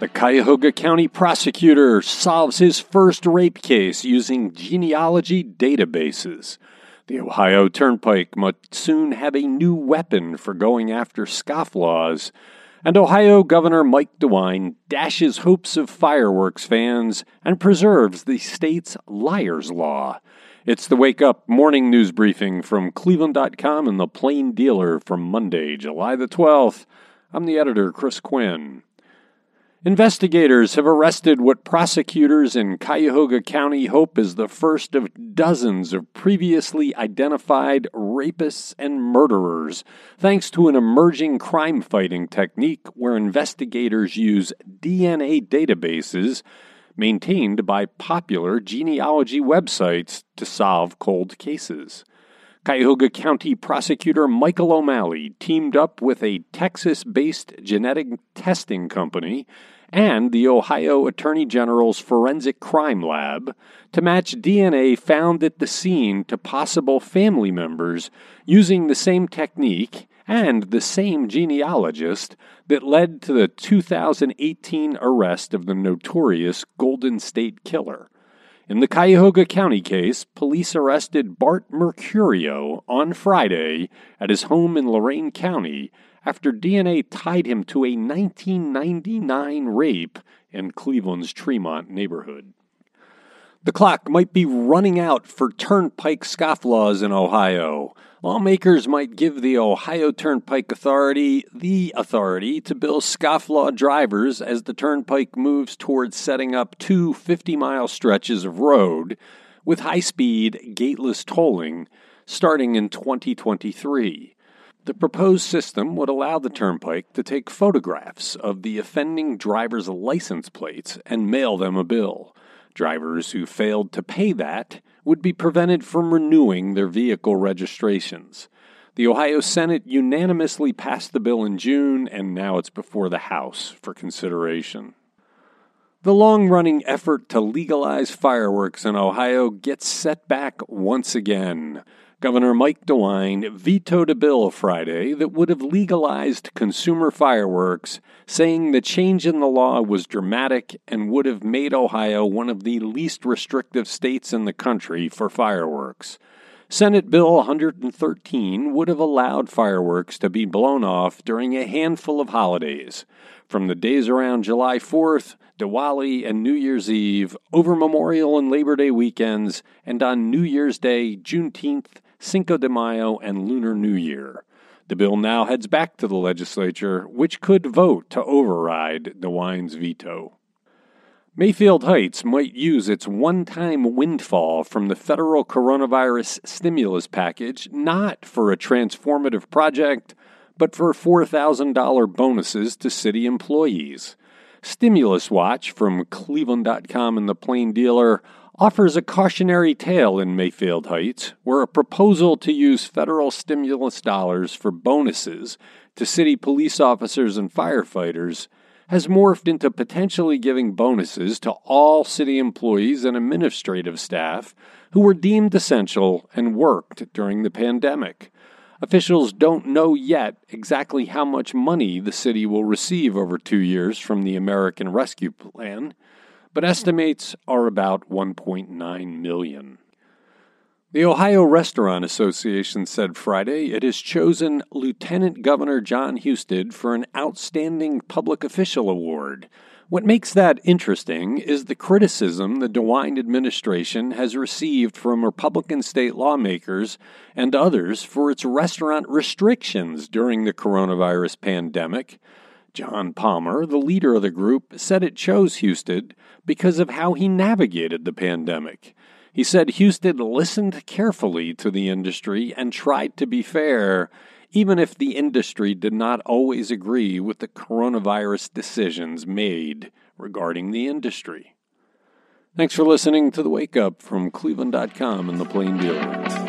The Cuyahoga County prosecutor solves his first rape case using genealogy databases. The Ohio Turnpike must soon have a new weapon for going after scofflaws. And Ohio Governor Mike DeWine dashes hopes of fireworks fans and preserves the state's liar's law. It's the Wake Up Morning News Briefing from Cleveland.com and the Plain Dealer for Monday, July the 12th. I'm the editor, Chris Quinn. Investigators have arrested what prosecutors in Cuyahoga County hope is the first of dozens of previously identified rapists and murderers, thanks to an emerging crime fighting technique where investigators use DNA databases maintained by popular genealogy websites to solve cold cases. Cuyahoga County prosecutor Michael O'Malley teamed up with a Texas based genetic testing company and the Ohio Attorney General's Forensic Crime Lab to match DNA found at the scene to possible family members using the same technique and the same genealogist that led to the 2018 arrest of the notorious Golden State Killer. In the Cuyahoga County case, police arrested Bart Mercurio on Friday at his home in Lorain County after DNA tied him to a 1999 rape in Cleveland's Tremont neighborhood. The clock might be running out for turnpike scofflaws in Ohio. Lawmakers might give the Ohio Turnpike Authority the authority to bill scofflaw drivers as the turnpike moves towards setting up two 50 mile stretches of road with high speed, gateless tolling starting in 2023. The proposed system would allow the turnpike to take photographs of the offending driver's license plates and mail them a bill. Drivers who failed to pay that would be prevented from renewing their vehicle registrations. The Ohio Senate unanimously passed the bill in June, and now it's before the House for consideration. The long running effort to legalize fireworks in Ohio gets set back once again. Governor Mike DeWine vetoed a bill Friday that would have legalized consumer fireworks, saying the change in the law was dramatic and would have made Ohio one of the least restrictive states in the country for fireworks. Senate Bill 113 would have allowed fireworks to be blown off during a handful of holidays, from the days around July 4th, Diwali, and New Year's Eve, over Memorial and Labor Day weekends, and on New Year's Day, Juneteenth, Cinco de Mayo, and Lunar New Year. The bill now heads back to the legislature, which could vote to override DeWine's veto. Mayfield Heights might use its one time windfall from the federal coronavirus stimulus package not for a transformative project, but for $4,000 bonuses to city employees. Stimulus Watch from Cleveland.com and the Plain Dealer offers a cautionary tale in Mayfield Heights, where a proposal to use federal stimulus dollars for bonuses to city police officers and firefighters has morphed into potentially giving bonuses to all city employees and administrative staff who were deemed essential and worked during the pandemic. Officials don't know yet exactly how much money the city will receive over two years from the American Rescue Plan but estimates are about 1.9 million. The Ohio Restaurant Association said Friday it has chosen Lieutenant Governor Jon Husted for an Outstanding Public Official Award. What makes that interesting is the criticism the DeWine administration has received from Republican state lawmakers and others for its restaurant restrictions during the coronavirus pandemic. John Palmer, the leader of the group, said it chose Husted because of how he navigated the pandemic. He said Husted listened carefully to the industry and tried to be fair, even if the industry did not always agree with the coronavirus decisions made regarding the industry. Thanks for listening to the Wake Up from Cleveland.com and the Plain Dealer.